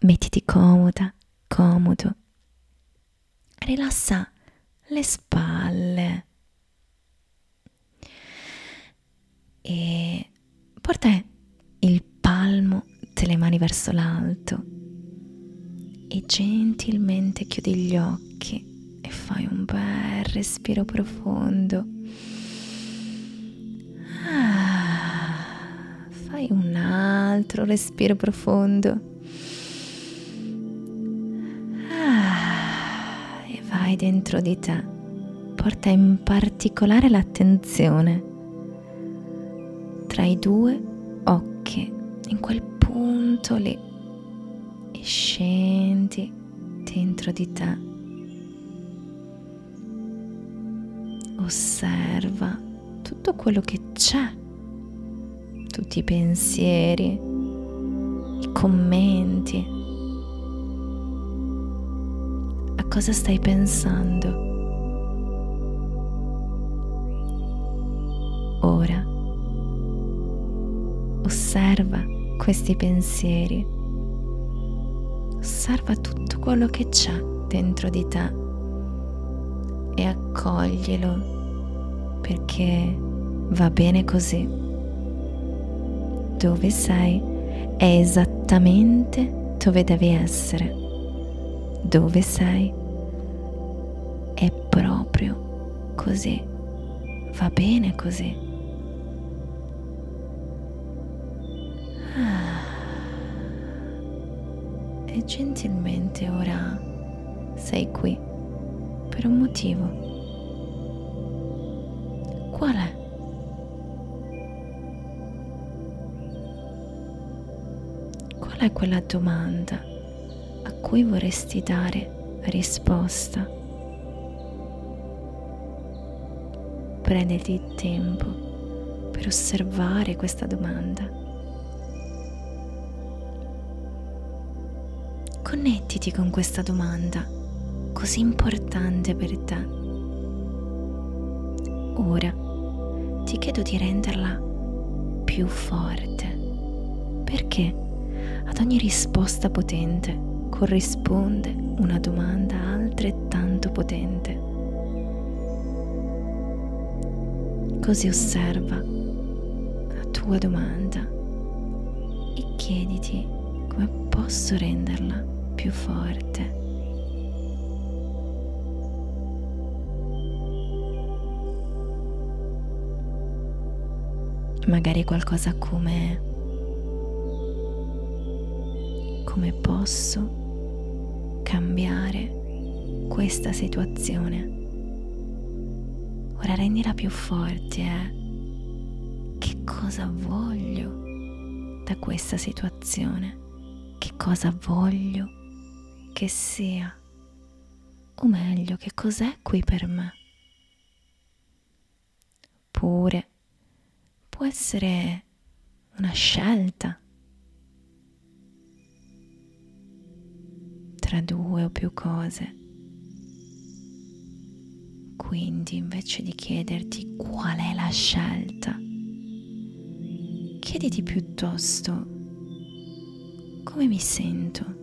mettiti comoda, comodo. Rilassa le spalle e porta il palmo delle mani verso l'alto e gentilmente chiudi gli occhi e fai un bel respiro profondo. Ah, fai un altro respiro profondo. Vai dentro di te. Porta in particolare l'attenzione tra i due occhi, in quel punto lì, e scendi dentro di te. Osserva tutto quello che c'è, tutti i pensieri, i commenti. Cosa stai pensando? Ora osserva questi pensieri, osserva tutto quello che c'è dentro di te e accoglielo perché va bene così. Dove sei è esattamente dove devi essere. Dove sei è proprio così. Va bene così. e gentilmente ora sei qui per un motivo. Qual è? Qual è quella domanda cui vorresti dare risposta? Prenditi tempo per osservare questa domanda Connettiti con questa domanda così importante per te. Ora ti chiedo di renderla più forte, perché ad ogni risposta potente corrisponde una domanda altrettanto potente. Così osserva la tua domanda e chiediti come posso renderla più forte. Magari qualcosa come come posso cambiare questa situazione. Ora rendila più forte, eh? Che cosa voglio da questa situazione? Che cosa voglio che sia, o meglio, che cos'è qui per me. Pure può essere una scelta tra due o più cose. Quindi invece di chiederti qual è la scelta, chiediti piuttosto come mi sento.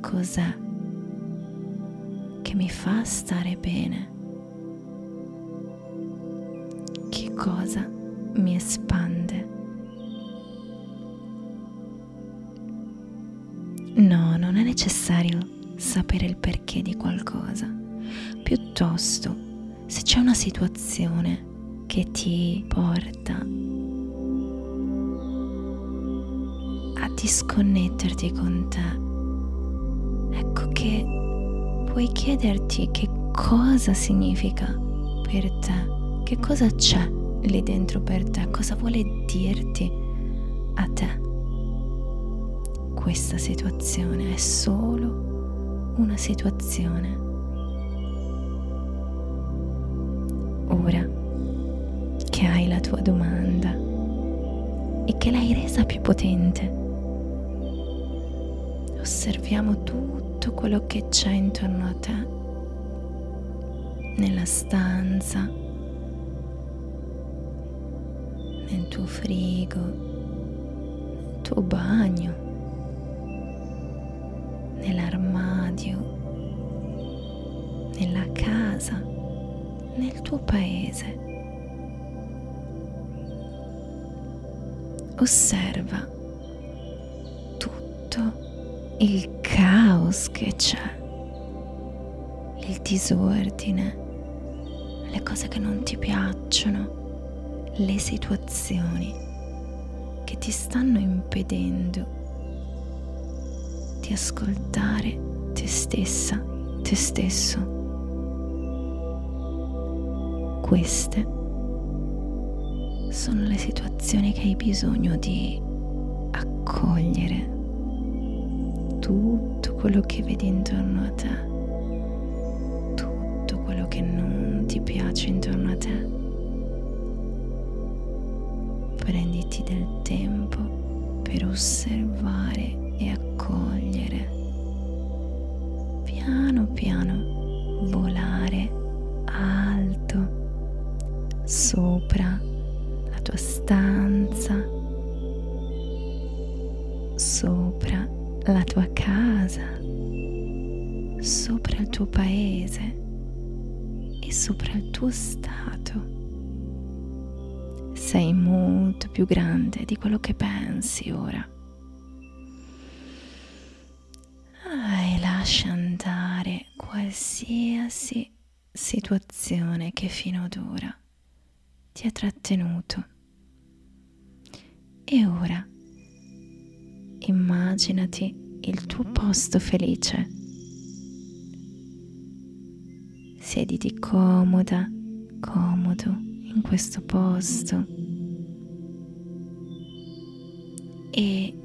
cos'è che mi fa stare bene, che cosa mi espande. No, non è necessario sapere il perché di qualcosa, piuttosto se c'è una situazione che ti porta a disconnetterti con te ecco che puoi chiederti che cosa significa per te, che cosa c'è lì dentro per te, cosa vuole dirti a te. Questa situazione è solo una situazione. Ora che hai la tua domanda e che l'hai resa più potente, osserviamo tutto quello che c'è intorno a te, nella stanza, nel tuo frigo, tuo bagno, nell'armadio, nella casa, nel tuo paese. Osserva tutto il caos che c'è, il disordine, le cose che non ti piacciono, le situazioni che ti stanno impedendo di ascoltare te stessa, te stesso. Queste sono le situazioni che hai bisogno di accogliere tutto quello che vedi intorno a te che non ti piace intorno a te. Prenditi del tempo per osservare e accogliere. Piano piano volare alto sopra la tua stanza, sopra la tua casa, sopra il tuo paese e sopra il tuo stato. Sei molto più grande di quello che pensi ora. Qualsiasi situazione che fino ad ora ti ha trattenuto. E ora immaginati il tuo posto felice Siediti comoda, comodo in questo posto e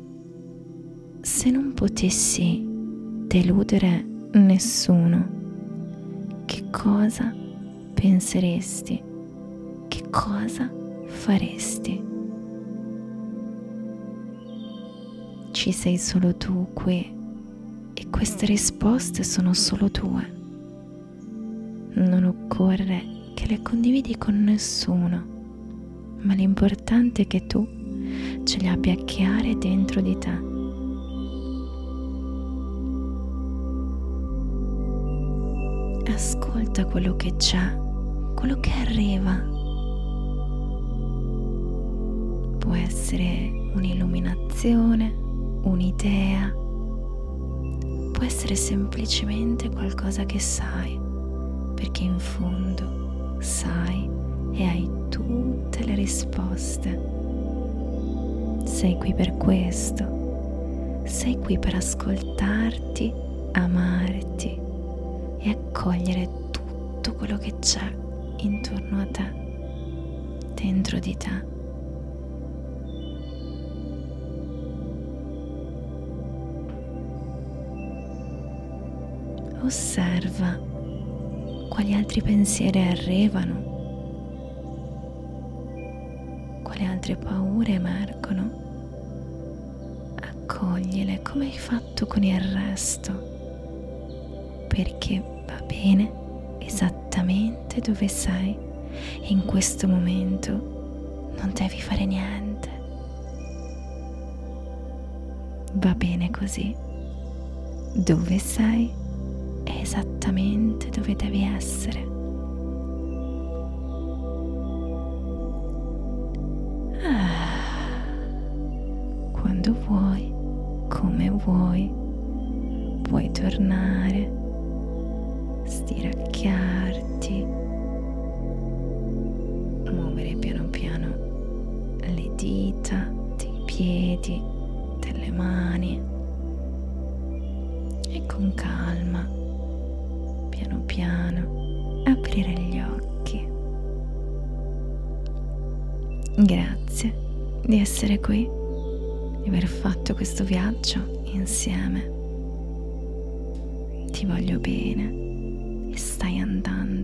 se non potessi deludere nessuno, cosa penseresti? Che cosa faresti? Ci sei solo tu qui e queste risposte sono solo tue non occorre che le condividi con nessuno, ma l'importante è che tu ce le abbia chiare dentro di te. Ascolta quello che c'è, quello che arriva. Può essere un'illuminazione, un'idea, può essere semplicemente qualcosa che sai perché in fondo sai e hai tutte le risposte. Sei qui per questo, sei qui per ascoltarti, amarti e accogliere tutto quello che c'è intorno a te, dentro di te. Osserva quali altri pensieri arrivano, quali altre paure emergono. Accogliele come hai fatto con il resto, perché va bene esattamente dove sei in questo momento non devi fare niente. Va bene così. Dove sei? è esattamente dove devi essere. Ah, quando vuoi, come vuoi, puoi tornare, stiracchiarti, muovere piano piano le dita dei piedi, delle mani e con calma piano piano aprire gli occhi. Grazie di essere qui, di aver fatto questo viaggio insieme. Ti voglio bene stai andando